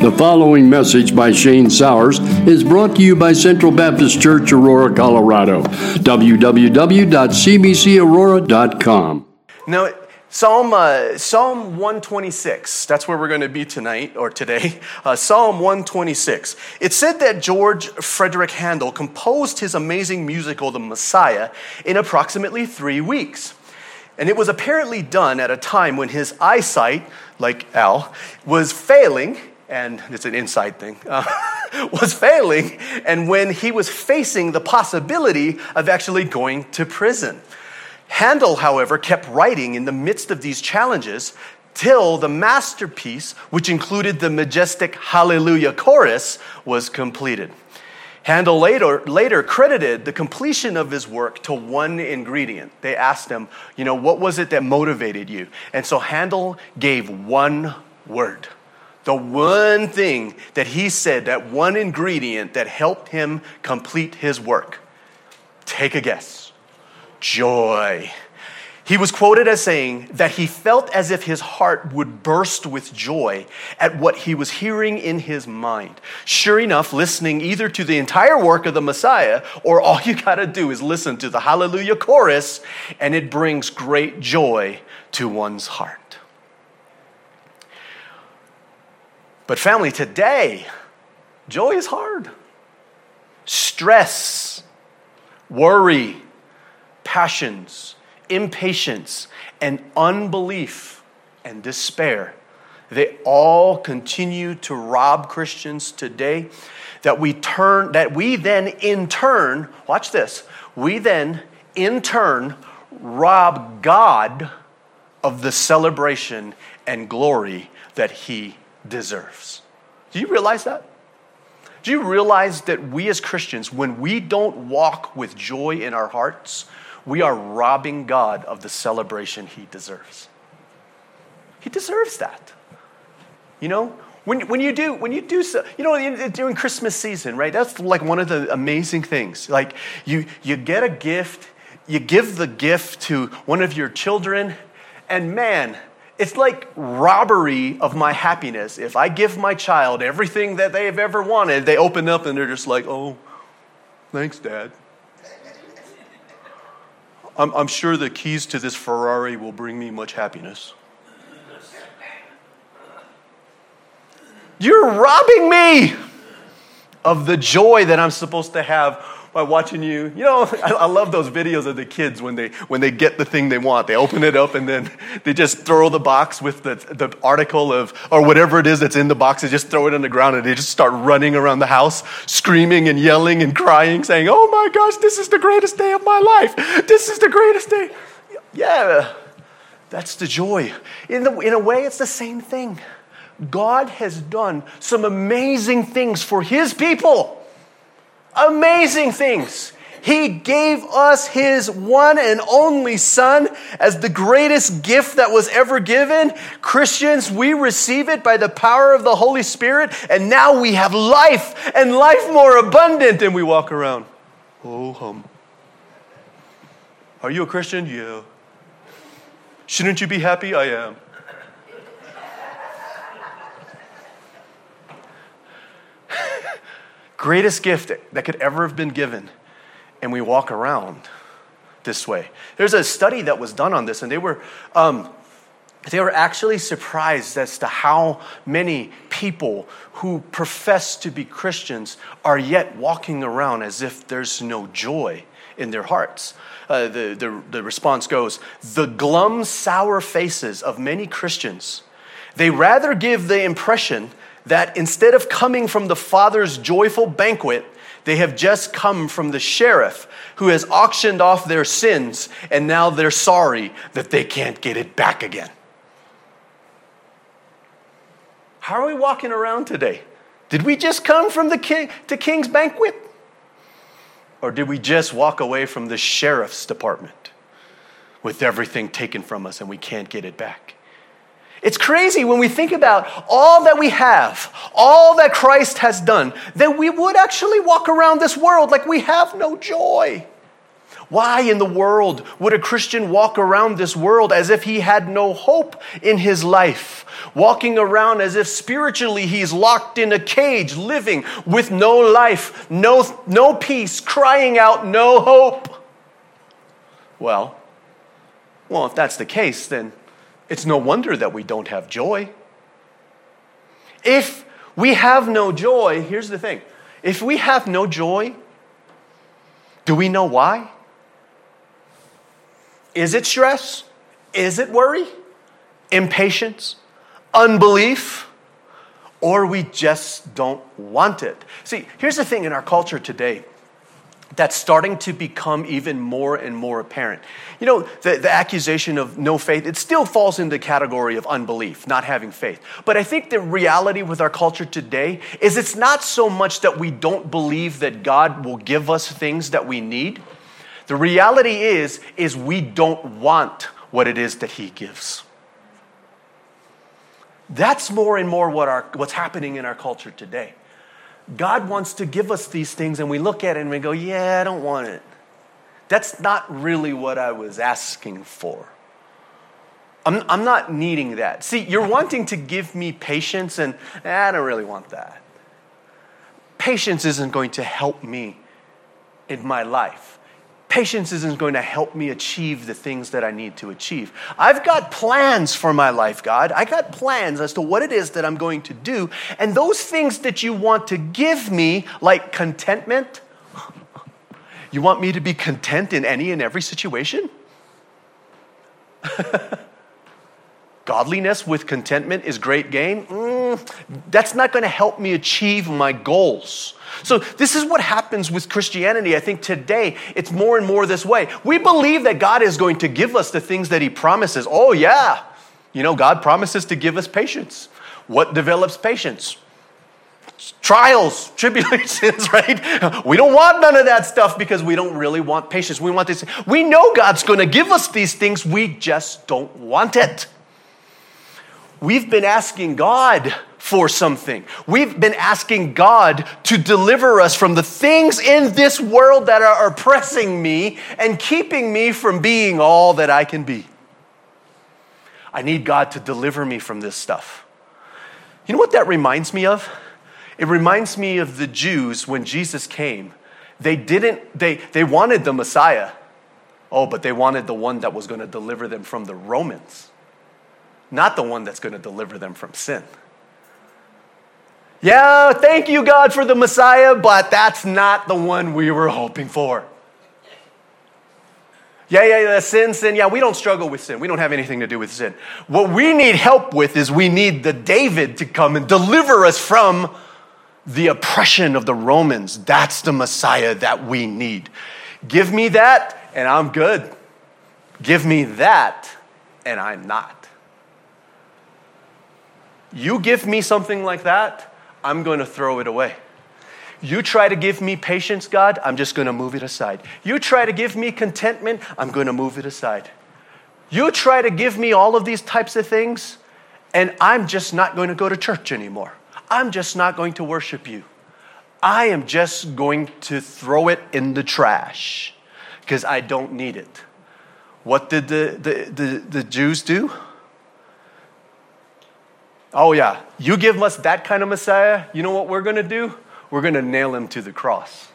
The following message by Shane Sowers is brought to you by Central Baptist Church, Aurora, Colorado. www.cbcaurora.com. Now, Psalm, uh, Psalm 126, that's where we're going to be tonight or today. Uh, Psalm 126. It said that George Frideric Handel composed his amazing musical, The Messiah, in approximately three weeks. And it was apparently done at a time when his eyesight, like Al, was failing and it's an inside thing, uh, was failing, and when he was facing the possibility of actually going to prison. Handel, however, kept writing in the midst of these challenges till the masterpiece, which included the majestic Hallelujah chorus, was completed. Handel later, later credited the completion of his work to one ingredient. They asked him, you know, what was it that motivated you? And so Handel gave one word the one thing that he said, that one ingredient that helped him complete his work. Take a guess. Joy. He was quoted as saying that he felt as if his heart would burst with joy at what he was hearing in his mind. Sure enough, listening either to the entire work of the Messiah or all you got to do is listen to the Hallelujah chorus, and it brings great joy to one's heart. But, family, today, joy is hard. Stress, worry, passions, impatience, and unbelief and despair. They all continue to rob Christians today that we turn that we then in turn, watch this, we then in turn rob God of the celebration and glory that he deserves. Do you realize that? Do you realize that we as Christians, when we don't walk with joy in our hearts, we are robbing God of the celebration he deserves? He deserves that. You know, when, when you do, when you do so, you know, during Christmas season, right? That's like one of the amazing things. Like you, you get a gift, you give the gift to one of your children, and man, it's like robbery of my happiness. If I give my child everything that they've ever wanted, they open up and they're just like, oh, thanks, Dad. I'm, I'm sure the keys to this Ferrari will bring me much happiness. You're robbing me of the joy that I'm supposed to have by watching you. You know, I, I, love those videos of the kids when they when they get the thing they want. They open it up and then they just throw the box with the, the article of or whatever it is that's in the box. They just throw it on the ground and they just start running around the house, screaming and yelling and crying, saying, "Oh my gosh, this is the greatest day of my life! This is the greatest day!" Yeah, that's the joy. In the in a way, it's the same thing. God has done some amazing things for His people amazing things. He gave us His one and only Son as the greatest gift that was ever given. Christians, we receive it by the power of the Holy Spirit, and now we have life and life more abundant, and we walk around. Oh, hum. Are you a Christian? Yeah. Shouldn't you be happy? I am. Greatest gift that could ever have been given, and we walk around this way. There's a study that was done on this, and they were. Um, they were actually surprised as to how many people who profess to be Christians are yet walking around as if there's no joy in their hearts. Uh, the, the, the response goes The glum, sour faces of many Christians, they rather give the impression that instead of coming from the Father's joyful banquet, they have just come from the sheriff who has auctioned off their sins and now they're sorry that they can't get it back again. How are we walking around today? Did we just come from the king to king's banquet? Or did we just walk away from the sheriff's department with everything taken from us and we can't get it back? It's crazy when we think about all that we have, all that Christ has done, that we would actually walk around this world like we have no joy. Why in the world would a Christian walk around this world as if he had no hope in his life? Walking around as if spiritually he's locked in a cage, living with no life, no, no peace, crying out, no hope. Well, well, if that's the case, then it's no wonder that we don't have joy. If we have no joy, here's the thing if we have no joy, do we know why? Is it stress? Is it worry? Impatience? Unbelief? Or we just don't want it? See, here's the thing in our culture today that's starting to become even more and more apparent. You know, the, the accusation of no faith, it still falls in the category of unbelief, not having faith. But I think the reality with our culture today is it's not so much that we don't believe that God will give us things that we need. The reality is, is we don't want what it is that He gives. That's more and more what our, what's happening in our culture today. God wants to give us these things, and we look at it and we go, Yeah, I don't want it. That's not really what I was asking for. I'm, I'm not needing that. See, you're wanting to give me patience, and eh, I don't really want that. Patience isn't going to help me in my life. Patience isn't going to help me achieve the things that I need to achieve. I've got plans for my life, God. I got plans as to what it is that I'm going to do. And those things that you want to give me, like contentment, you want me to be content in any and every situation? Godliness with contentment is great gain. Mm, Mm, that's not going to help me achieve my goals. So, this is what happens with Christianity. I think today it's more and more this way. We believe that God is going to give us the things that He promises. Oh, yeah. You know, God promises to give us patience. What develops patience? Trials, tribulations, right? We don't want none of that stuff because we don't really want patience. We want this. We know God's going to give us these things, we just don't want it. We've been asking God for something. We've been asking God to deliver us from the things in this world that are oppressing me and keeping me from being all that I can be. I need God to deliver me from this stuff. You know what that reminds me of? It reminds me of the Jews when Jesus came. They didn't, they, they wanted the Messiah. Oh, but they wanted the one that was going to deliver them from the Romans not the one that's going to deliver them from sin. Yeah, thank you, God, for the Messiah, but that's not the one we were hoping for. Yeah, yeah, yeah, sin, sin. Yeah, we don't struggle with sin. We don't have anything to do with sin. What we need help with is we need the David to come and deliver us from the oppression of the Romans. That's the Messiah that we need. Give me that, and I'm good. Give me that, and I'm not. You give me something like that, I'm going to throw it away. You try to give me patience, God, I'm just going to move it aside. You try to give me contentment, I'm going to move it aside. You try to give me all of these types of things, and I'm just not going to go to church anymore. I'm just not going to worship you. I am just going to throw it in the trash because I don't need it. What did the, the, the, the Jews do? Oh, yeah, you give us that kind of Messiah, you know what we're going to do? We're going to nail him to the cross.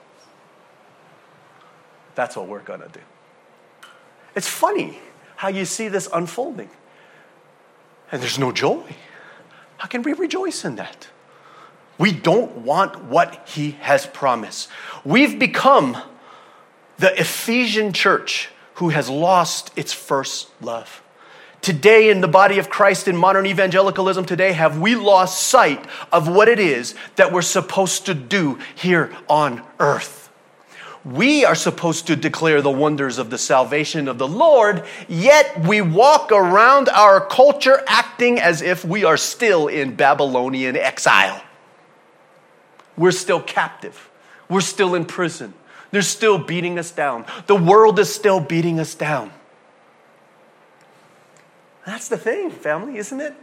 That's what we're going to do. It's funny how you see this unfolding. And there's no joy. How can we rejoice in that? We don't want what he has promised. We've become the Ephesian church who has lost its first love. Today, in the body of Christ, in modern evangelicalism today, have we lost sight of what it is that we're supposed to do here on earth? We are supposed to declare the wonders of the salvation of the Lord, yet we walk around our culture acting as if we are still in Babylonian exile. We're still captive. We're still in prison. They're still beating us down. The world is still beating us down. That's the thing, family, isn't it?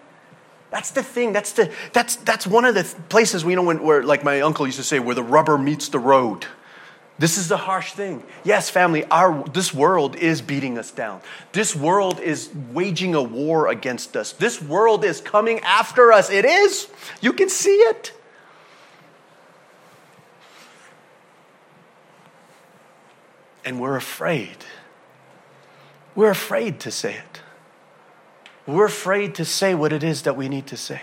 That's the thing. That's, the, that's, that's one of the places we know when, where, like my uncle used to say, where the rubber meets the road. This is the harsh thing. Yes, family, our, this world is beating us down. This world is waging a war against us. This world is coming after us. It is. You can see it. And we're afraid. We're afraid to say it. We're afraid to say what it is that we need to say.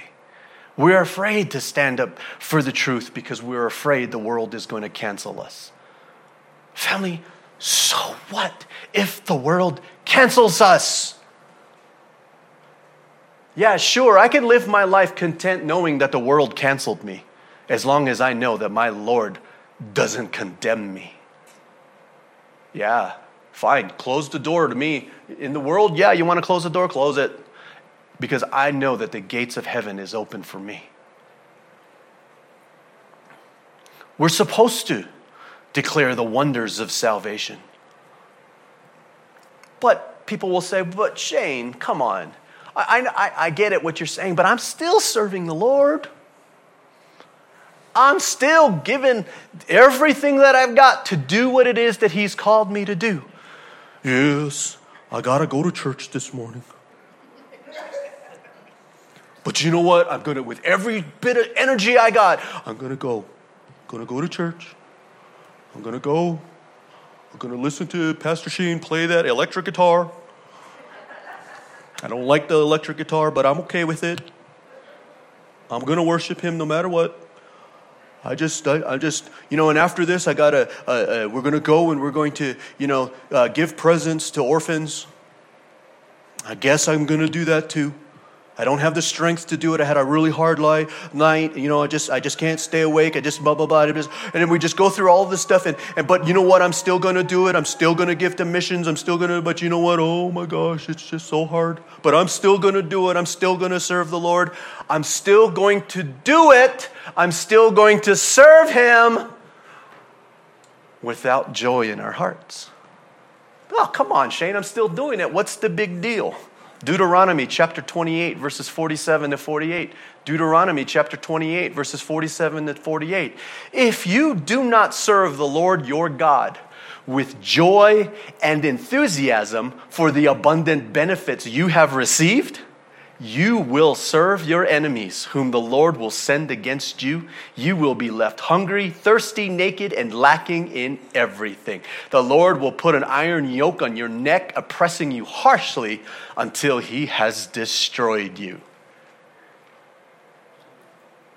We're afraid to stand up for the truth because we're afraid the world is going to cancel us. Family, so what if the world cancels us? Yeah, sure, I can live my life content knowing that the world canceled me as long as I know that my Lord doesn't condemn me. Yeah, fine, close the door to me. In the world, yeah, you want to close the door, close it because I know that the gates of heaven is open for me. We're supposed to declare the wonders of salvation. But people will say, but Shane, come on. I, I, I get it what you're saying, but I'm still serving the Lord. I'm still giving everything that I've got to do what it is that He's called me to do. Yes, I got to go to church this morning. But you know what? I'm going to, with every bit of energy I got, I'm going to go. I'm going to go to church. I'm going to go. I'm going to listen to Pastor Sheen play that electric guitar. I don't like the electric guitar, but I'm okay with it. I'm going to worship him no matter what. I just, I, I, just, you know, and after this, I got to, uh, uh, we're going to go and we're going to, you know, uh, give presents to orphans. I guess I'm going to do that too. I don't have the strength to do it. I had a really hard life, night. You know, I just I just can't stay awake. I just blah blah blah. And then we just go through all this stuff. And, and but you know what? I'm still gonna do it. I'm still gonna give to missions. I'm still gonna. But you know what? Oh my gosh, it's just so hard. But I'm still gonna do it. I'm still gonna serve the Lord. I'm still going to do it. I'm still going to serve Him without joy in our hearts. Oh, come on, Shane. I'm still doing it. What's the big deal? Deuteronomy chapter 28, verses 47 to 48. Deuteronomy chapter 28, verses 47 to 48. If you do not serve the Lord your God with joy and enthusiasm for the abundant benefits you have received, you will serve your enemies, whom the Lord will send against you. You will be left hungry, thirsty, naked, and lacking in everything. The Lord will put an iron yoke on your neck, oppressing you harshly until he has destroyed you.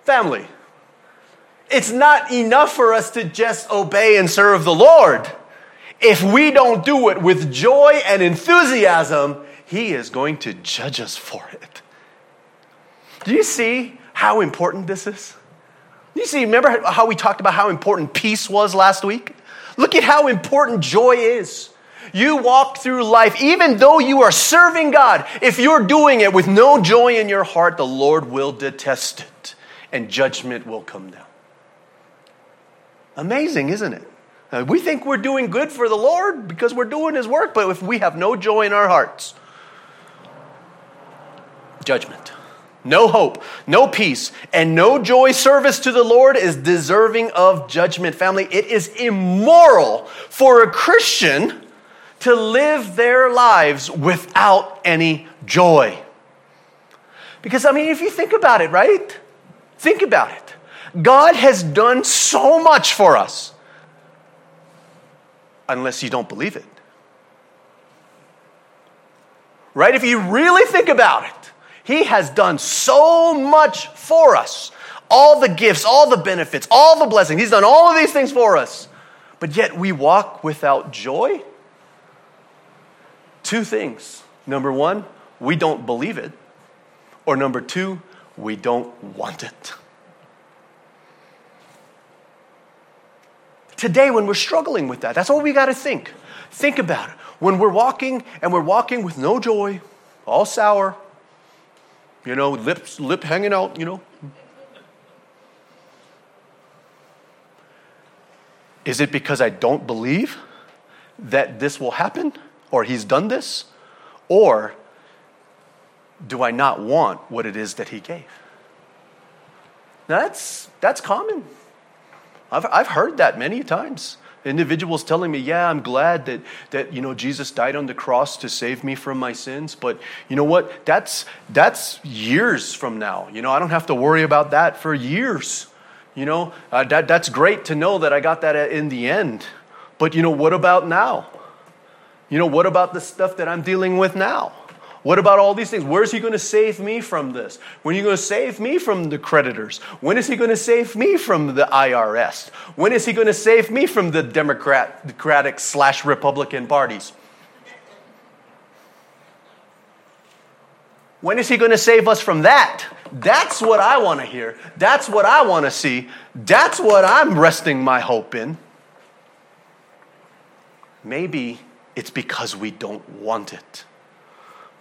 Family, it's not enough for us to just obey and serve the Lord. If we don't do it with joy and enthusiasm, he is going to judge us for it. Do you see how important this is? You see, remember how we talked about how important peace was last week? Look at how important joy is. You walk through life, even though you are serving God, if you're doing it with no joy in your heart, the Lord will detest it and judgment will come down. Amazing, isn't it? Uh, we think we're doing good for the Lord because we're doing His work, but if we have no joy in our hearts, judgment. No hope, no peace, and no joy service to the Lord is deserving of judgment. Family, it is immoral for a Christian to live their lives without any joy. Because, I mean, if you think about it, right? Think about it. God has done so much for us, unless you don't believe it. Right? If you really think about it, he has done so much for us. All the gifts, all the benefits, all the blessings. He's done all of these things for us. But yet we walk without joy. Two things. Number one, we don't believe it. Or number two, we don't want it. Today, when we're struggling with that, that's what we got to think. Think about it. When we're walking and we're walking with no joy, all sour, you know, lips, lip hanging out, you know. Is it because I don't believe that this will happen or he's done this? Or do I not want what it is that he gave? Now that's, that's common. I've, I've heard that many times. Individuals telling me, yeah, I'm glad that, that, you know, Jesus died on the cross to save me from my sins. But you know what? That's, that's years from now. You know, I don't have to worry about that for years. You know, uh, that, that's great to know that I got that in the end. But you know, what about now? You know, what about the stuff that I'm dealing with now? What about all these things? Where is he going to save me from this? When are you going to save me from the creditors? When is he going to save me from the IRS? When is he going to save me from the Democratic slash Republican parties? When is he going to save us from that? That's what I want to hear. That's what I want to see. That's what I'm resting my hope in. Maybe it's because we don't want it.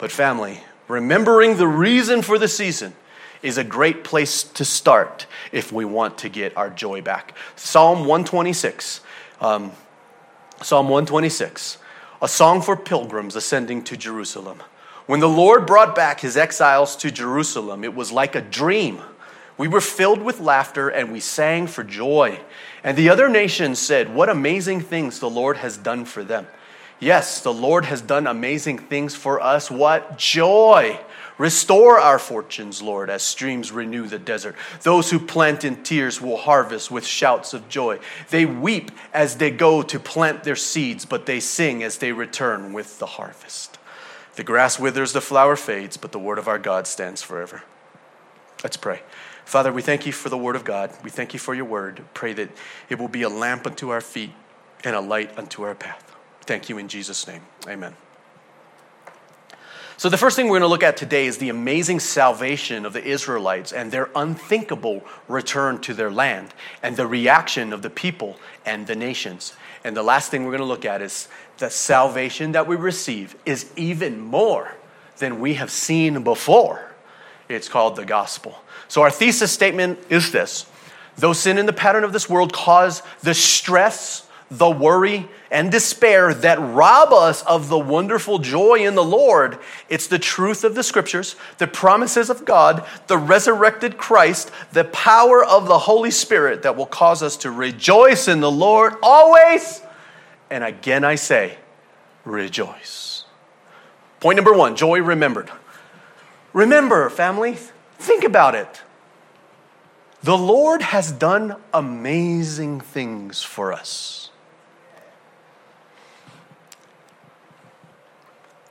But, family, remembering the reason for the season is a great place to start if we want to get our joy back. Psalm 126. Um, Psalm 126, a song for pilgrims ascending to Jerusalem. When the Lord brought back his exiles to Jerusalem, it was like a dream. We were filled with laughter and we sang for joy. And the other nations said, What amazing things the Lord has done for them. Yes, the Lord has done amazing things for us. What joy! Restore our fortunes, Lord, as streams renew the desert. Those who plant in tears will harvest with shouts of joy. They weep as they go to plant their seeds, but they sing as they return with the harvest. The grass withers, the flower fades, but the word of our God stands forever. Let's pray. Father, we thank you for the word of God. We thank you for your word. Pray that it will be a lamp unto our feet and a light unto our path. Thank you in Jesus' name. Amen. So, the first thing we're going to look at today is the amazing salvation of the Israelites and their unthinkable return to their land and the reaction of the people and the nations. And the last thing we're going to look at is the salvation that we receive is even more than we have seen before. It's called the gospel. So, our thesis statement is this Though sin and the pattern of this world cause the stress, the worry and despair that rob us of the wonderful joy in the Lord. It's the truth of the scriptures, the promises of God, the resurrected Christ, the power of the Holy Spirit that will cause us to rejoice in the Lord always. And again, I say, rejoice. Point number one joy remembered. Remember, family, think about it. The Lord has done amazing things for us.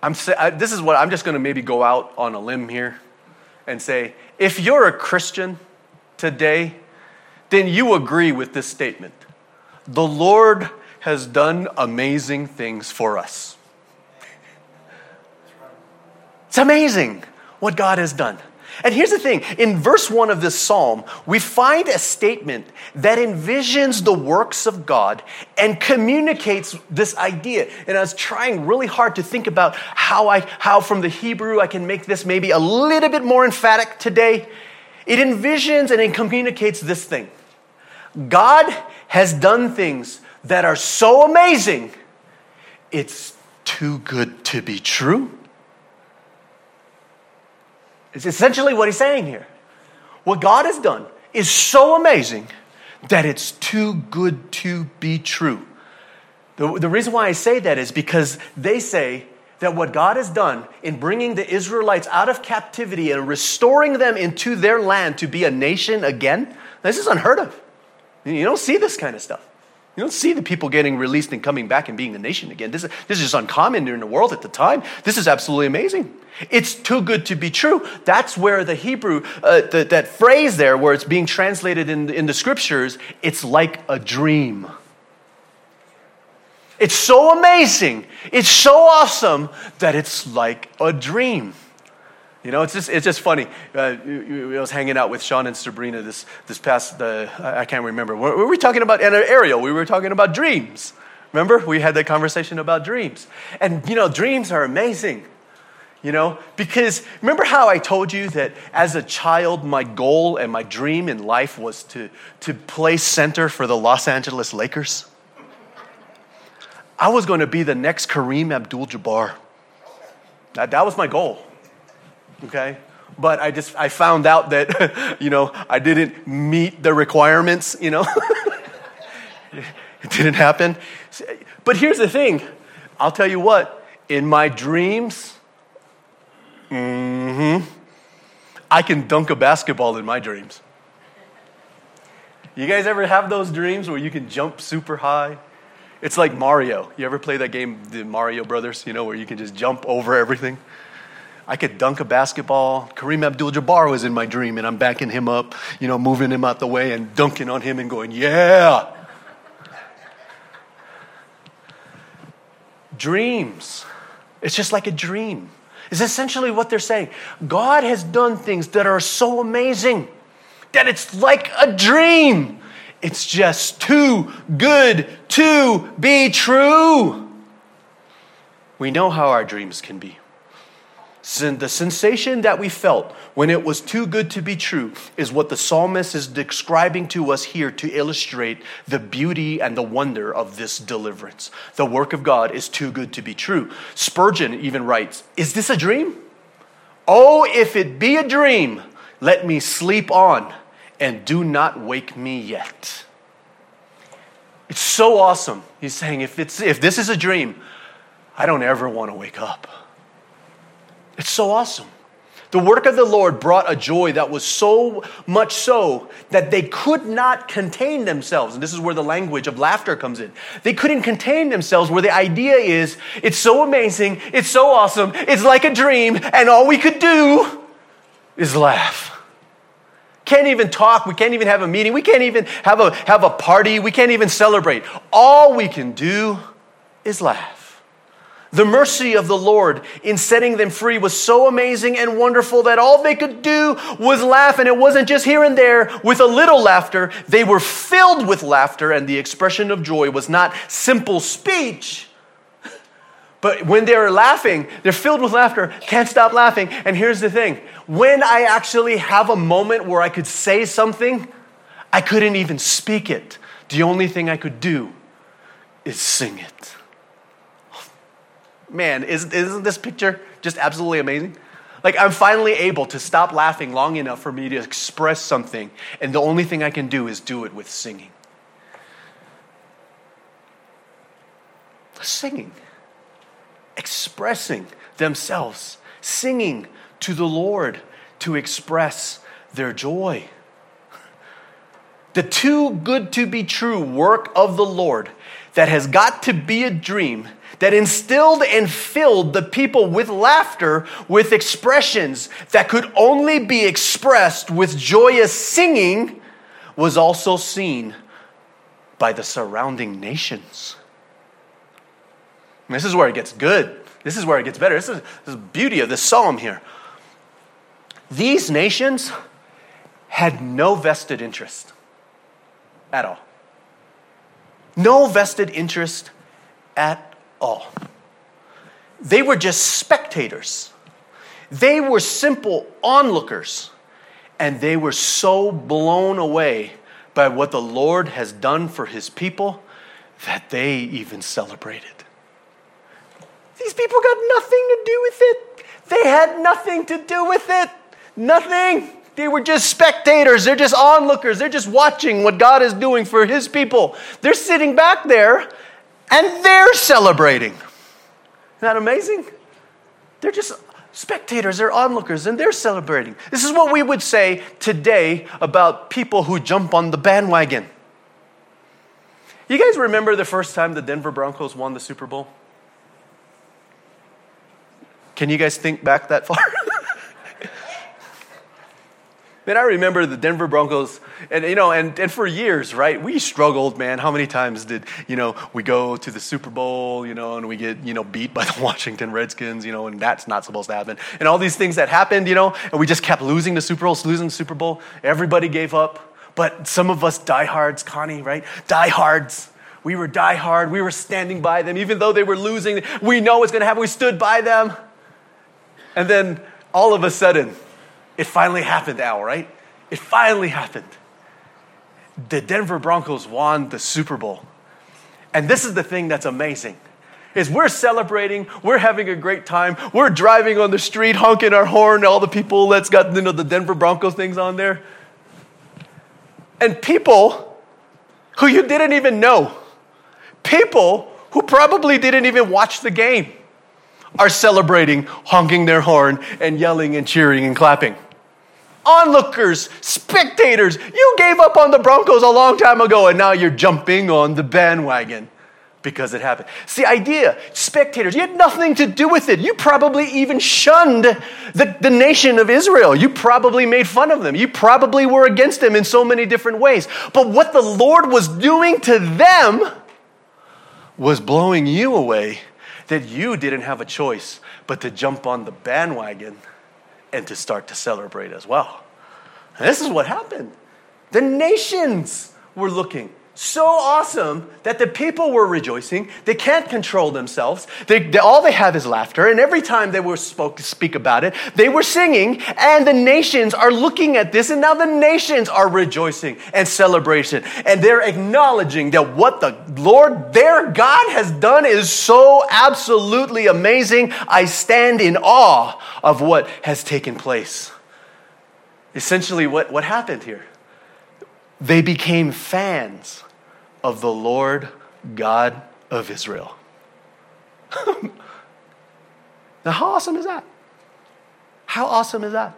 I'm, I, this is what I'm just going to maybe go out on a limb here and say if you're a Christian today, then you agree with this statement. The Lord has done amazing things for us. It's amazing what God has done. And here's the thing in verse 1 of this psalm, we find a statement that envisions the works of God and communicates this idea. And I was trying really hard to think about how, I, how from the Hebrew, I can make this maybe a little bit more emphatic today. It envisions and it communicates this thing God has done things that are so amazing, it's too good to be true. It's essentially what he's saying here. What God has done is so amazing that it's too good to be true. The, the reason why I say that is because they say that what God has done in bringing the Israelites out of captivity and restoring them into their land to be a nation again, this is unheard of. You don't see this kind of stuff. You don't see the people getting released and coming back and being the nation again. This is, this is just uncommon in the world at the time. This is absolutely amazing. It's too good to be true. That's where the Hebrew, uh, the, that phrase there, where it's being translated in, in the scriptures, it's like a dream. It's so amazing. It's so awesome that it's like a dream. You know, it's just, it's just funny. Uh, I was hanging out with Sean and Sabrina this, this past, uh, I can't remember. What were we talking about? Ariel, we were talking about dreams. Remember? We had that conversation about dreams. And, you know, dreams are amazing. You know, because remember how I told you that as a child, my goal and my dream in life was to, to play center for the Los Angeles Lakers? I was going to be the next Kareem Abdul Jabbar. That, that was my goal okay? But I just, I found out that, you know, I didn't meet the requirements, you know? It didn't happen. But here's the thing I'll tell you what, in my dreams, mm-hmm, I can dunk a basketball in my dreams. You guys ever have those dreams where you can jump super high? It's like Mario. You ever play that game, the Mario Brothers, you know, where you can just jump over everything? I could dunk a basketball. Kareem Abdul Jabbar was in my dream, and I'm backing him up, you know, moving him out the way and dunking on him and going, yeah. Dreams. It's just like a dream, is essentially what they're saying. God has done things that are so amazing that it's like a dream. It's just too good to be true. We know how our dreams can be. The sensation that we felt when it was too good to be true is what the psalmist is describing to us here to illustrate the beauty and the wonder of this deliverance. The work of God is too good to be true. Spurgeon even writes Is this a dream? Oh, if it be a dream, let me sleep on and do not wake me yet. It's so awesome. He's saying, if, it's, if this is a dream, I don't ever want to wake up. It's so awesome. The work of the Lord brought a joy that was so much so that they could not contain themselves. And this is where the language of laughter comes in. They couldn't contain themselves, where the idea is it's so amazing, it's so awesome, it's like a dream, and all we could do is laugh. Can't even talk. We can't even have a meeting. We can't even have a, have a party. We can't even celebrate. All we can do is laugh. The mercy of the Lord in setting them free was so amazing and wonderful that all they could do was laugh. And it wasn't just here and there with a little laughter, they were filled with laughter, and the expression of joy was not simple speech but when they're laughing, they're filled with laughter, can't stop laughing. And here's the thing when I actually have a moment where I could say something, I couldn't even speak it. The only thing I could do is sing it. Man, isn't, isn't this picture just absolutely amazing? Like, I'm finally able to stop laughing long enough for me to express something, and the only thing I can do is do it with singing. Singing expressing themselves, singing to the Lord to express their joy. The too good to be true work of the Lord that has got to be a dream that instilled and filled the people with laughter, with expressions that could only be expressed with joyous singing, was also seen by the surrounding nations. And this is where it gets good. This is where it gets better. This is, the beauty of this psalm here. These nations had no vested interest at all. No vested interest at all. They were just spectators. They were simple onlookers. And they were so blown away by what the Lord has done for his people that they even celebrated. These people got nothing to do with it. They had nothing to do with it. Nothing. They were just spectators. They're just onlookers. They're just watching what God is doing for His people. They're sitting back there and they're celebrating. Isn't that amazing? They're just spectators, they're onlookers, and they're celebrating. This is what we would say today about people who jump on the bandwagon. You guys remember the first time the Denver Broncos won the Super Bowl? Can you guys think back that far? man, I remember the Denver Broncos, and you know, and, and for years, right? We struggled, man. How many times did you know we go to the Super Bowl, you know, and we get you know beat by the Washington Redskins, you know, and that's not supposed to happen, and all these things that happened, you know, and we just kept losing the Super Bowl, losing the Super Bowl. Everybody gave up, but some of us diehards, Connie, right? Diehards. We were diehard. We were standing by them, even though they were losing. We know what's going to happen. We stood by them. And then all of a sudden, it finally happened, Al, right? It finally happened. The Denver Broncos won the Super Bowl. And this is the thing that's amazing. Is we're celebrating, we're having a great time, we're driving on the street, honking our horn, all the people that's got you know, the Denver Broncos things on there. And people who you didn't even know people who probably didn't even watch the game are celebrating, honking their horn, and yelling and cheering and clapping. Onlookers, spectators, you gave up on the Broncos a long time ago and now you're jumping on the bandwagon because it happened. The idea, spectators, you had nothing to do with it. You probably even shunned the, the nation of Israel. You probably made fun of them. You probably were against them in so many different ways. But what the Lord was doing to them was blowing you away that you didn't have a choice but to jump on the bandwagon and to start to celebrate as well. And this is what happened. The nations were looking so awesome that the people were rejoicing. They can't control themselves. They, they, all they have is laughter. And every time they were spoke, to speak about it, they were singing. And the nations are looking at this. And now the nations are rejoicing and celebration. And they're acknowledging that what the Lord, their God, has done is so absolutely amazing. I stand in awe of what has taken place. Essentially, what, what happened here? They became fans of the Lord God of Israel. now, how awesome is that? How awesome is that?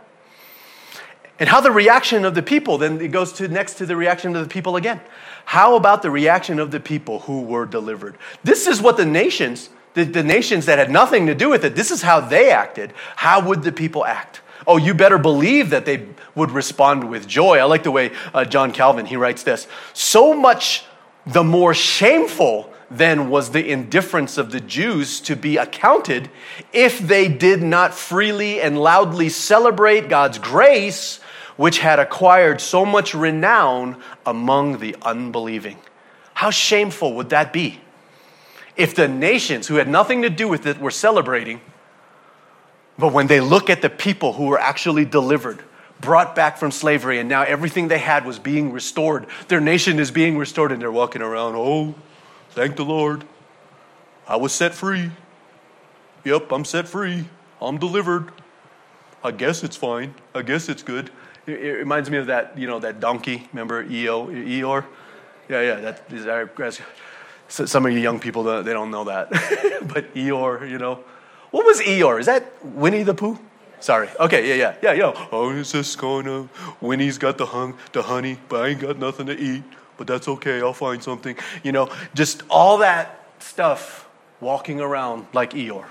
And how the reaction of the people, then it goes to next to the reaction of the people again. How about the reaction of the people who were delivered? This is what the nations, the, the nations that had nothing to do with it, this is how they acted. How would the people act? Oh, you better believe that they would respond with joy. I like the way uh, John Calvin, he writes this. So much the more shameful then was the indifference of the Jews to be accounted if they did not freely and loudly celebrate God's grace, which had acquired so much renown among the unbelieving. How shameful would that be? If the nations who had nothing to do with it were celebrating, but when they look at the people who were actually delivered, brought back from slavery, and now everything they had was being restored. Their nation is being restored, and they're walking around, oh, thank the Lord. I was set free. Yep, I'm set free. I'm delivered. I guess it's fine. I guess it's good. It, it reminds me of that, you know, that donkey. Remember Eo, Eeyore? Yeah, yeah. That is I, our, some of you young people, they don't know that. but Eeyore, you know. What was Eeyore? Is that Winnie the Pooh? Sorry. Okay, yeah, yeah, yeah, yo. Oh, just going to, Winnie's got the, hung, the honey, but I ain't got nothing to eat. But that's okay, I'll find something. You know, just all that stuff walking around like Eeyore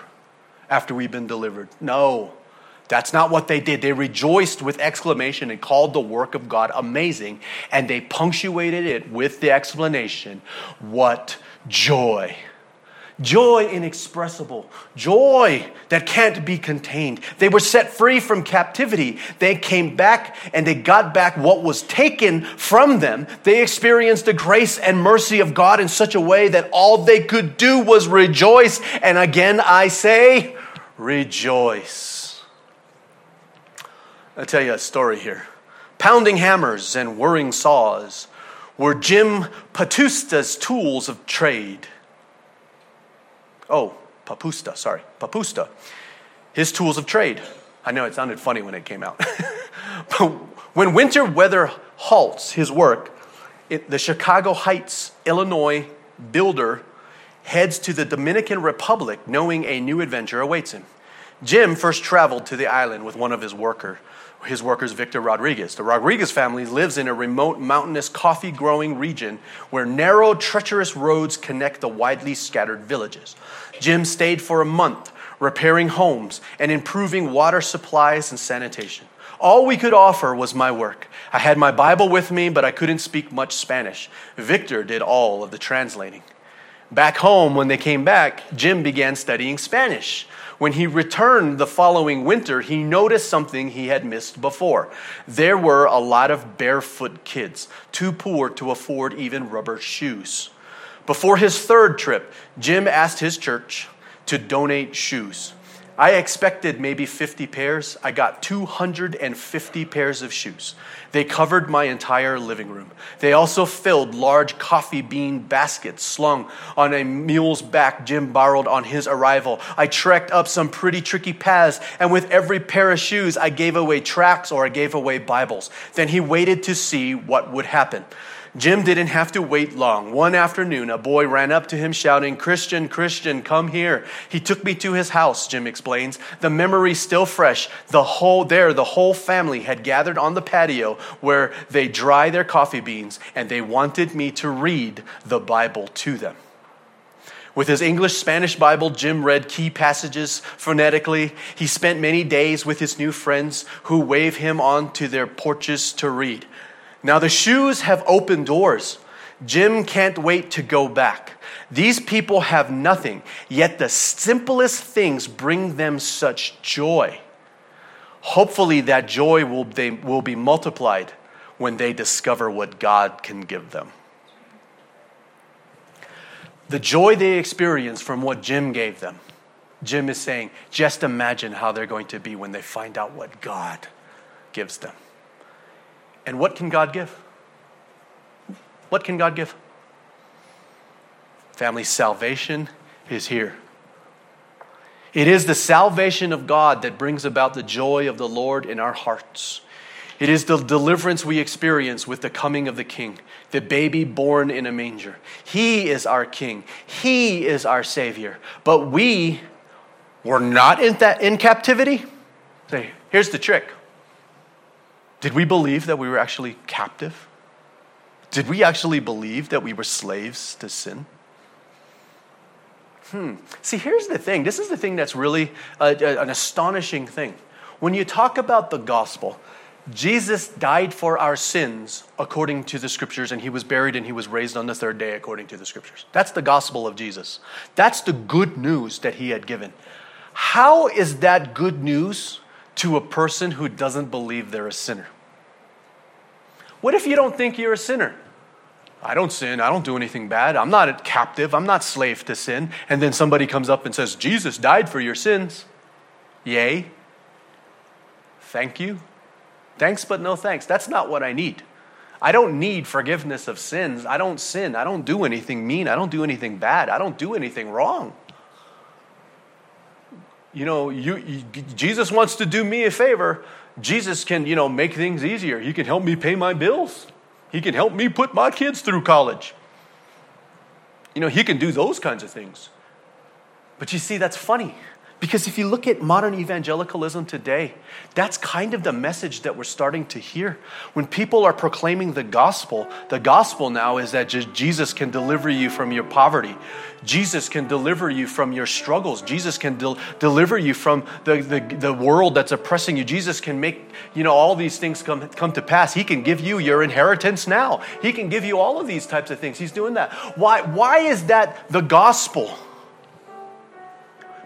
after we've been delivered. No, that's not what they did. They rejoiced with exclamation and called the work of God amazing, and they punctuated it with the explanation, What joy! Joy inexpressible, joy that can't be contained. They were set free from captivity. They came back and they got back what was taken from them. They experienced the grace and mercy of God in such a way that all they could do was rejoice. And again, I say, rejoice. I'll tell you a story here. Pounding hammers and whirring saws were Jim Patusta's tools of trade. Oh, papusta, sorry, papusta. His tools of trade. I know it sounded funny when it came out. but when winter weather halts his work, it, the Chicago Heights, Illinois builder heads to the Dominican Republic knowing a new adventure awaits him. Jim first traveled to the island with one of his workers his workers, Victor Rodriguez. The Rodriguez family lives in a remote mountainous coffee growing region where narrow, treacherous roads connect the widely scattered villages. Jim stayed for a month repairing homes and improving water supplies and sanitation. All we could offer was my work. I had my Bible with me, but I couldn't speak much Spanish. Victor did all of the translating. Back home, when they came back, Jim began studying Spanish. When he returned the following winter, he noticed something he had missed before. There were a lot of barefoot kids, too poor to afford even rubber shoes. Before his third trip, Jim asked his church to donate shoes. I expected maybe 50 pairs. I got 250 pairs of shoes. They covered my entire living room. They also filled large coffee bean baskets slung on a mule's back Jim borrowed on his arrival. I trekked up some pretty tricky paths, and with every pair of shoes, I gave away tracts or I gave away Bibles. Then he waited to see what would happen. Jim didn't have to wait long. One afternoon, a boy ran up to him shouting, Christian, Christian, come here. He took me to his house, Jim explains. The memory still fresh. The whole there, the whole family had gathered on the patio where they dry their coffee beans, and they wanted me to read the Bible to them. With his English Spanish Bible, Jim read key passages phonetically. He spent many days with his new friends who wave him on to their porches to read. Now the shoes have open doors. Jim can't wait to go back. These people have nothing, yet the simplest things bring them such joy. Hopefully, that joy will, they, will be multiplied when they discover what God can give them. The joy they experience from what Jim gave them, Jim is saying, just imagine how they're going to be when they find out what God gives them. And what can God give? What can God give? Family salvation is here. It is the salvation of God that brings about the joy of the Lord in our hearts. It is the deliverance we experience with the coming of the King, the baby born in a manger. He is our King, He is our Savior. But we were not in, that, in captivity. Say, here's the trick did we believe that we were actually captive? Did we actually believe that we were slaves to sin? Hmm. See, here's the thing. This is the thing that's really a, a, an astonishing thing. When you talk about the gospel, Jesus died for our sins according to the scriptures, and he was buried and he was raised on the third day according to the scriptures. That's the gospel of Jesus. That's the good news that he had given. How is that good news to a person who doesn't believe they're a sinner? What if you don't think you're a sinner? I don't sin. I don't do anything bad. I'm not a captive. I'm not slave to sin. And then somebody comes up and says, Jesus died for your sins. Yay. Thank you. Thanks, but no thanks. That's not what I need. I don't need forgiveness of sins. I don't sin. I don't do anything mean. I don't do anything bad. I don't do anything wrong you know, you, you, Jesus wants to do me a favor. Jesus can, you know, make things easier. He can help me pay my bills. He can help me put my kids through college. You know, he can do those kinds of things. But you see, that's funny because if you look at modern evangelicalism today, that's kind of the message that we're starting to hear. When people are proclaiming the gospel, the gospel now is that Jesus can deliver you from your poverty. Jesus can deliver you from your struggles. Jesus can del- deliver you from the, the, the world that's oppressing you. Jesus can make, you know, all these things come, come to pass. He can give you your inheritance now. He can give you all of these types of things. He's doing that. Why, why is that the gospel?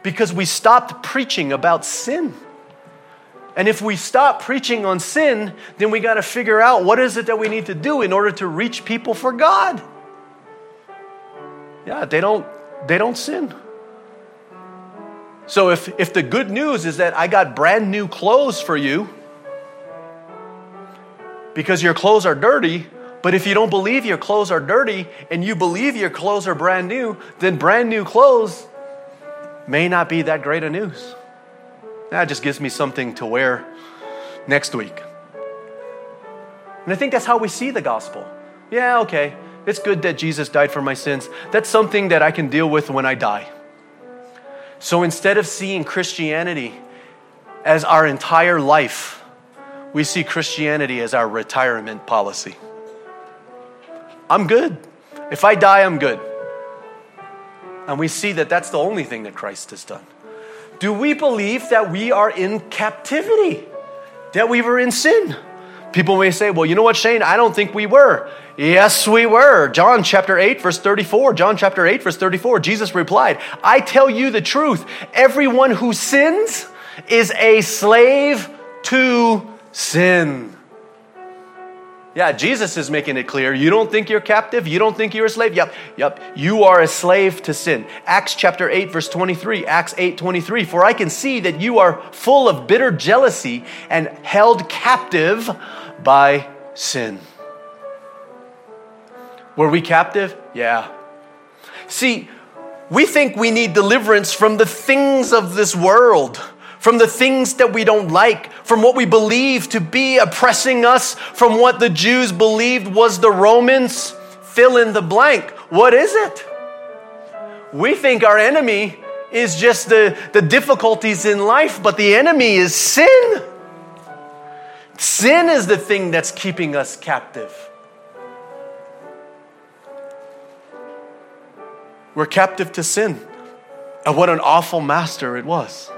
Because we stopped preaching about sin. And if we stop preaching on sin, then we got to figure out what is it that we need to do in order to reach people for God. Yeah, they don't they don't sin. So if if the good news is that I got brand new clothes for you because your clothes are dirty, but if you don't believe your clothes are dirty and you believe your clothes are brand new, then brand new clothes may not be that great a news. That just gives me something to wear next week. And I think that's how we see the gospel. Yeah, okay, it's good that Jesus died for my sins. That's something that I can deal with when I die. So instead of seeing Christianity as our entire life, we see Christianity as our retirement policy. I'm good. If I die, I'm good. And we see that that's the only thing that Christ has done. Do we believe that we are in captivity? That we were in sin? People may say, well, you know what, Shane? I don't think we were. Yes, we were. John chapter 8, verse 34. John chapter 8, verse 34. Jesus replied, I tell you the truth. Everyone who sins is a slave to sin. Yeah, Jesus is making it clear. You don't think you're captive? You don't think you're a slave? Yep, yep. You are a slave to sin. Acts chapter 8, verse 23. Acts 8, 23. For I can see that you are full of bitter jealousy and held captive by sin. Were we captive? Yeah. See, we think we need deliverance from the things of this world from the things that we don't like, from what we believe to be oppressing us, from what the Jews believed was the Romans. Fill in the blank. What is it? We think our enemy is just the, the difficulties in life, but the enemy is sin. Sin is the thing that's keeping us captive. We're captive to sin. And what an awful master it was.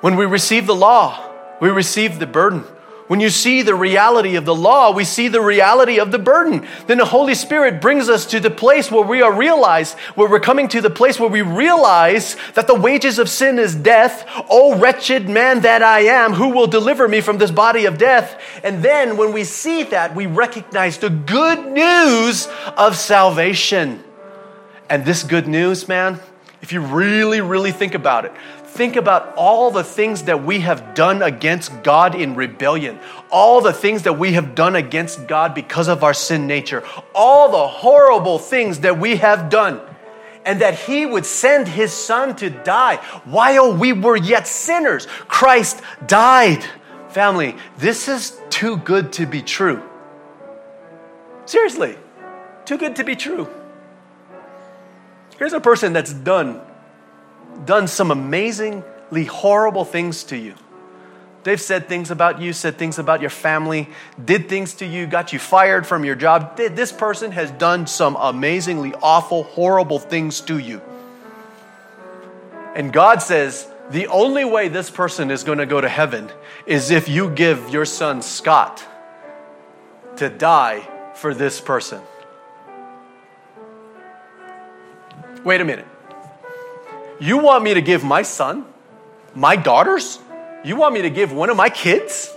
When we receive the law, we receive the burden. When you see the reality of the law, we see the reality of the burden. Then the Holy Spirit brings us to the place where we are realized, where we're coming to the place where we realize that the wages of sin is death. Oh, wretched man that I am, who will deliver me from this body of death? And then when we see that, we recognize the good news of salvation. And this good news, man, if you really, really think about it, think about all the things that we have done against God in rebellion, all the things that we have done against God because of our sin nature, all the horrible things that we have done, and that He would send His Son to die while we were yet sinners. Christ died. Family, this is too good to be true. Seriously, too good to be true. Here's a person that's done done some amazingly horrible things to you. They've said things about you, said things about your family, did things to you, got you fired from your job. This person has done some amazingly awful, horrible things to you. And God says, the only way this person is going to go to heaven is if you give your son Scott to die for this person. Wait a minute. You want me to give my son, my daughters? You want me to give one of my kids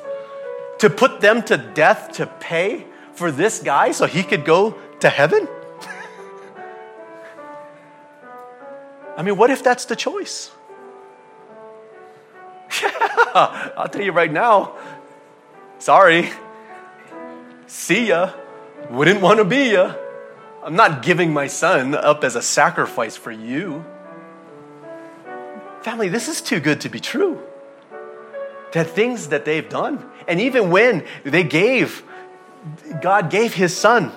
to put them to death to pay for this guy so he could go to heaven? I mean, what if that's the choice? I'll tell you right now. Sorry. See ya. Wouldn't want to be ya. I'm not giving my son up as a sacrifice for you. Family, this is too good to be true. The things that they've done. And even when they gave, God gave his son,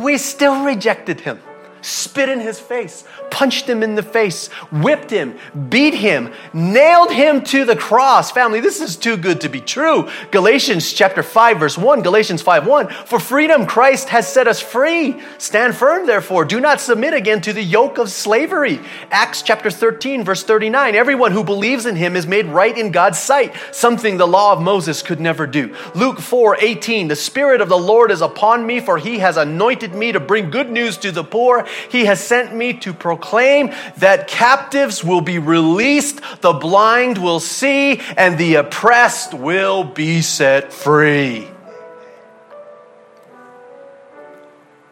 we still rejected him spit in his face, punched him in the face, whipped him, beat him, nailed him to the cross. Family, this is too good to be true. Galatians chapter 5 verse 1, Galatians 5 1, for freedom Christ has set us free. Stand firm therefore, do not submit again to the yoke of slavery. Acts chapter 13 verse 39, everyone who believes in him is made right in God's sight, something the law of Moses could never do. Luke 4 18, the Spirit of the Lord is upon me, for he has anointed me to bring good news to the poor. He has sent me to proclaim that captives will be released, the blind will see, and the oppressed will be set free.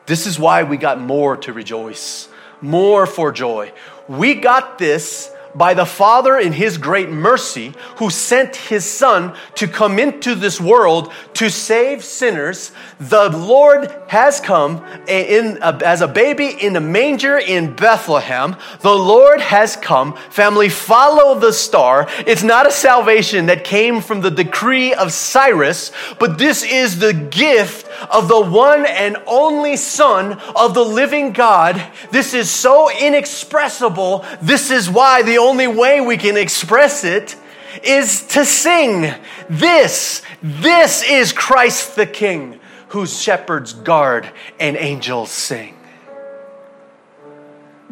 This is why we got more to rejoice, more for joy. We got this by the Father in His great mercy, who sent His Son to come into this world to save sinners. The Lord has come in, as a baby in a manger in Bethlehem. The Lord has come. Family, follow the star. It's not a salvation that came from the decree of Cyrus, but this is the gift of the one and only Son of the living God. This is so inexpressible. This is why the only way we can express it is to sing. This, this is Christ the King, whose shepherds guard and angels sing.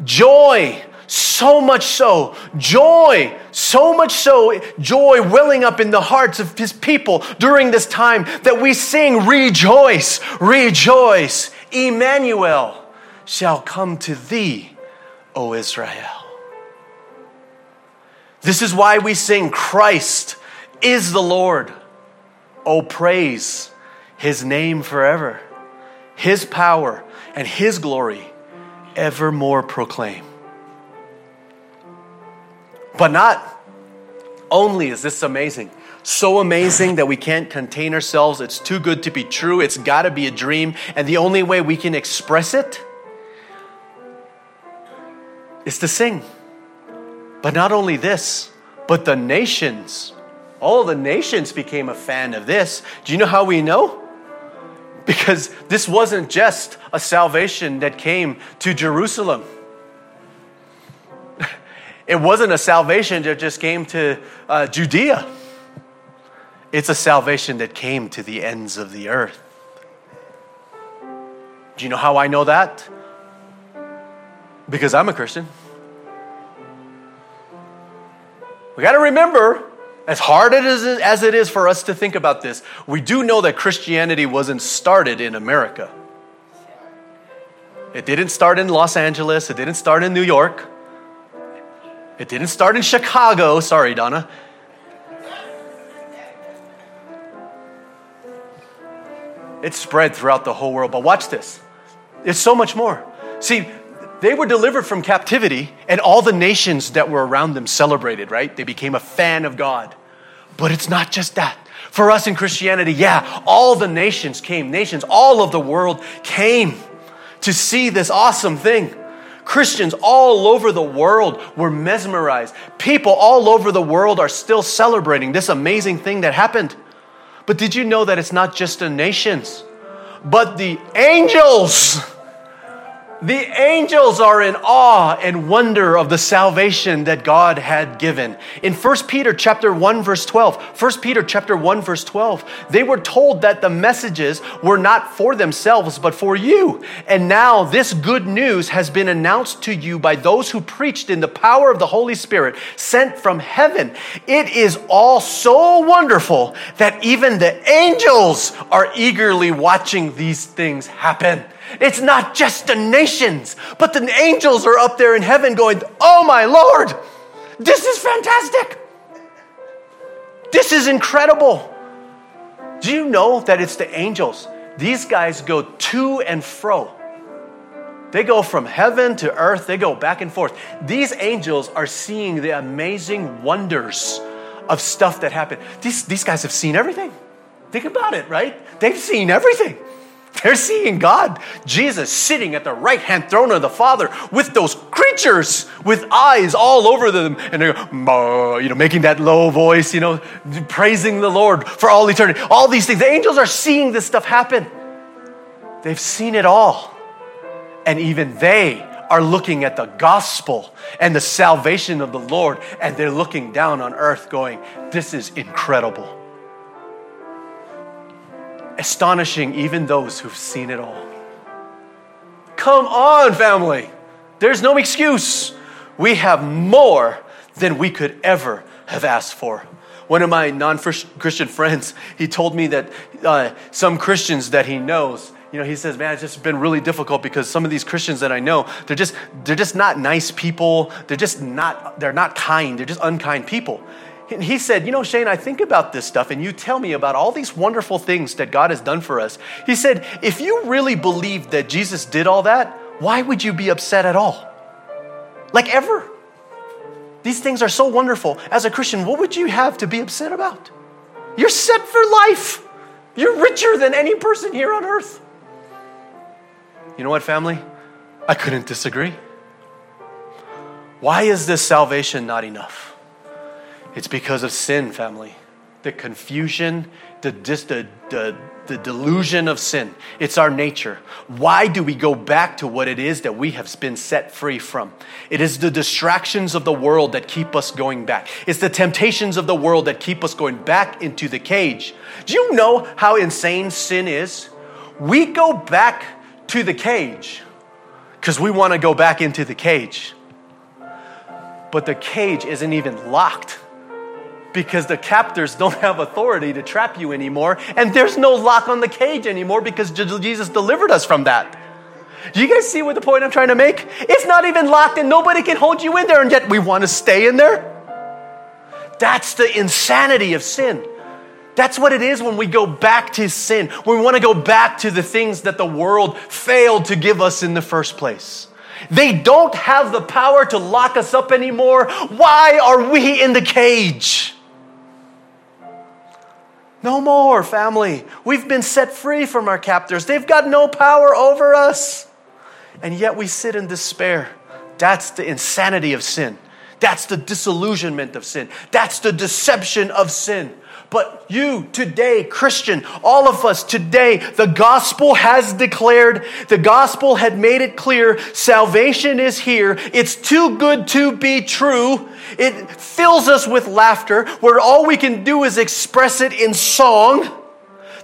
Joy, so much so, joy, so much so, joy welling up in the hearts of his people during this time that we sing, Rejoice, rejoice, Emmanuel shall come to thee, O Israel. This is why we sing, Christ is the Lord. Oh, praise his name forever, his power and his glory evermore proclaim. But not only is this amazing, so amazing that we can't contain ourselves, it's too good to be true, it's got to be a dream, and the only way we can express it is to sing. But not only this, But the nations, all the nations became a fan of this. Do you know how we know? Because this wasn't just a salvation that came to Jerusalem. It wasn't a salvation that just came to uh, Judea. It's a salvation that came to the ends of the earth. Do you know how I know that? Because I'm a Christian. We got to remember, as hard as it is for us to think about this, we do know that Christianity wasn't started in America. It didn't start in Los Angeles, it didn't start in New York, it didn't start in Chicago. Sorry, Donna. It spread throughout the whole world. But watch this. It's so much more. See, they were delivered from captivity, and all the nations that were around them celebrated, right? They became a fan of God. But it's not just that. For us in Christianity, yeah, all the nations came, nations, all of the world came to see this awesome thing. Christians all over the world were mesmerized. People all over the world are still celebrating this amazing thing that happened. But did you know that it's not just the nations, but the angels? The angels are in awe and wonder of the salvation that God had given. In 1 Peter chapter 1 verse 12, 1 Peter chapter 1 verse 12, they were told that the messages were not for themselves but for you. And now this good news has been announced to you by those who preached in the power of the Holy Spirit sent from heaven. It is all so wonderful that even the angels are eagerly watching these things happen. It's not just the but the angels are up there in heaven going, Oh my Lord, this is fantastic. This is incredible. Do you know that it's the angels? These guys go to and fro. They go from heaven to earth, they go back and forth. These angels are seeing the amazing wonders of stuff that happened. These, these guys have seen everything. Think about it, right? They've seen everything. They're seeing God, Jesus, sitting at the right hand throne of the Father with those creatures with eyes all over them. And they're, you know, making that low voice, you know, praising the Lord for all eternity. All these things. The angels are seeing this stuff happen. They've seen it all. And even they are looking at the gospel and the salvation of the Lord. And they're looking down on earth going, this is incredible astonishing even those who've seen it all. Come on, family. There's no excuse. We have more than we could ever have asked for. One of my non Christian friends, he told me that uh, some Christians that he knows, you know, he says, man, it's just been really difficult because some of these Christians that I know, they're just, they're just not nice people. They're just not, they're not kind. They're just unkind people. And he said, You know, Shane, I think about this stuff and you tell me about all these wonderful things that God has done for us. He said, If you really believed that Jesus did all that, why would you be upset at all? Like ever. These things are so wonderful. As a Christian, what would you have to be upset about? You're set for life. You're richer than any person here on earth. You know what, family? I couldn't disagree. Why is this salvation not enough? It's because of sin, family. The confusion, the, just the, the, the delusion of sin. It's our nature. Why do we go back to what it is that we have been set free from? It is the distractions of the world that keep us going back. It's the temptations of the world that keep us going back into the cage. Do you know how insane sin is? We go back to the cage because we want to go back into the cage. But the cage isn't even locked because the captors don't have authority to trap you anymore, and there's no lock on the cage anymore because Jesus delivered us from that. Do you guys see what the point I'm trying to make? It's not even locked and nobody can hold you in there, and yet we want to stay in there? That's the insanity of sin. That's what it is when we go back to sin, we want to go back to the things that the world failed to give us in the first place. They don't have the power to lock us up anymore. Why are we in the cage? No more, family. We've been set free from our captors. They've got no power over us. And yet we sit in despair. That's the insanity of sin. That's the disillusionment of sin. That's the deception of sin. But you today, Christian, all of us today, the gospel has declared, the gospel had made it clear salvation is here. It's too good to be true. It fills us with laughter, where all we can do is express it in song.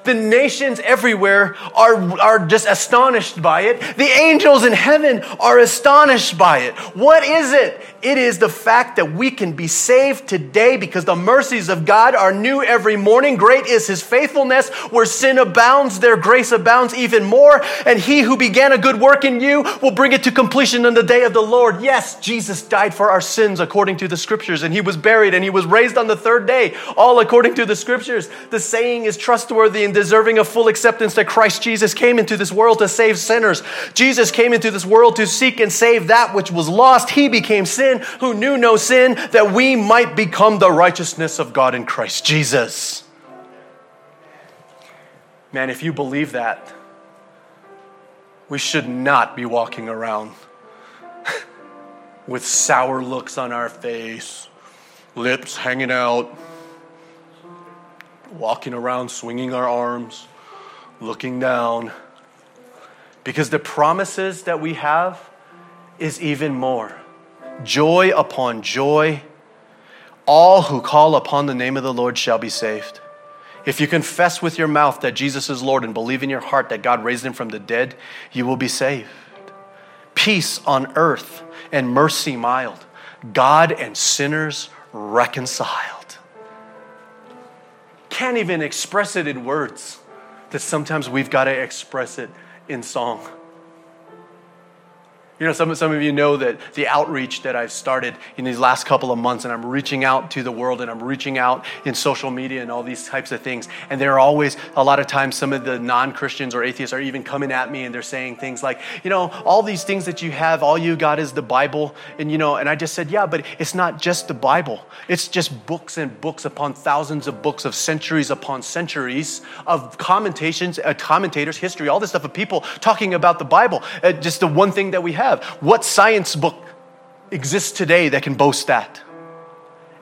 The nations everywhere are, are just astonished by it. The angels in heaven are astonished by it. What is it? It is the fact that we can be saved today because the mercies of God are new every morning. Great is his faithfulness. Where sin abounds, there grace abounds even more. And he who began a good work in you will bring it to completion on the day of the Lord. Yes, Jesus died for our sins according to the scriptures, and he was buried and he was raised on the third day, all according to the scriptures. The saying is trustworthy and deserving of full acceptance that Christ Jesus came into this world to save sinners. Jesus came into this world to seek and save that which was lost. He became sin sin, who knew no sin, that we might become the righteousness of God in Christ Jesus. Man, if you believe that, we should not be walking around with sour looks on our face, lips hanging out, walking around swinging our arms, looking down. Because the promises that we have is even more joy upon joy. All who call upon the name of the Lord shall be saved. If you confess with your mouth that Jesus is Lord and believe in your heart that God raised him from the dead, you will be saved. Peace on earth and mercy mild, God and sinners reconciled. Can't even express it in words, that sometimes we've got to express it in song. You know, some, some of you know that the outreach that I've started in these last couple of months, and I'm reaching out to the world and I'm reaching out in social media and all these types of things. And there are always, a lot of times, some of the non Christians or atheists are even coming at me and they're saying things like, you know, all these things that you have, all you got is the Bible. And, you know, and I just said, yeah, but it's not just the Bible, it's just books and books upon thousands of books of centuries upon centuries of commentations, uh, commentators, history, all this stuff of people talking about the Bible. Uh, just the one thing that we have have. What science book exists today that can boast that?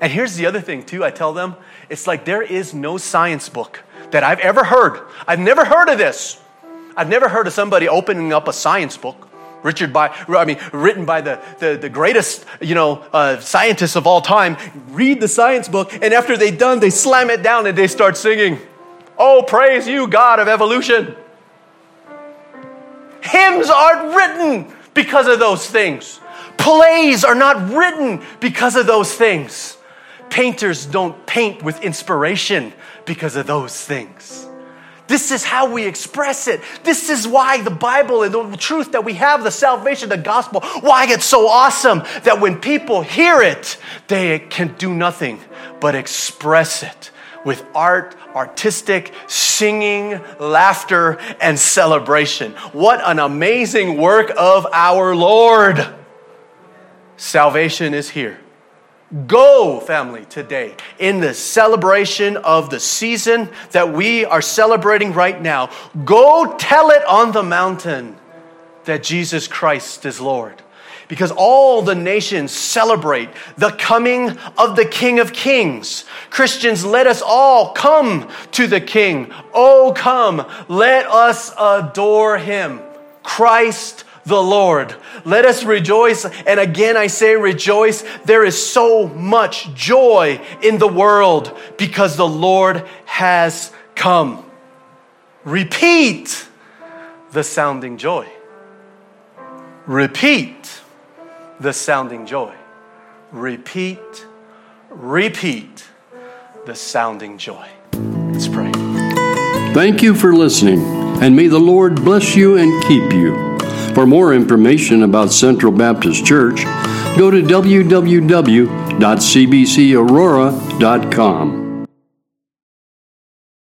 And here's the other thing, too, I tell them it's like there is no science book that I've ever heard. I've never heard of this. I've never heard of somebody opening up a science book. Richard by, I mean, written by the, the, the greatest, you know, uh, scientists of all time, read the science book, and after they're done, they slam it down and they start singing, Oh, praise you, God of evolution. Hymns aren't written because of those things. Plays are not written because of those things. Painters don't paint with inspiration because of those things. This is how we express it. This is why the Bible and the truth that we have, the salvation, the gospel, why it's so awesome that when people hear it, they can do nothing but express it with art, artistic, singing, laughter, and celebration. What an amazing work of our Lord! Salvation is here. Go, family, today in the celebration of the season that we are celebrating right now. Go tell it on the mountain that Jesus Christ is Lord because all the nations celebrate the coming of the King of Kings. Christians, let us all come to the King. Oh, come, let us adore him. Christ the Lord. Let us rejoice. And again, I say rejoice. There is so much joy in the world because the Lord has come. Repeat the sounding joy. Repeat the sounding joy. Repeat, repeat the sounding joy. Let's pray. Thank you for listening, and may the Lord bless you and keep you. For more information about Central Baptist Church, go to www.cbcaurora.com.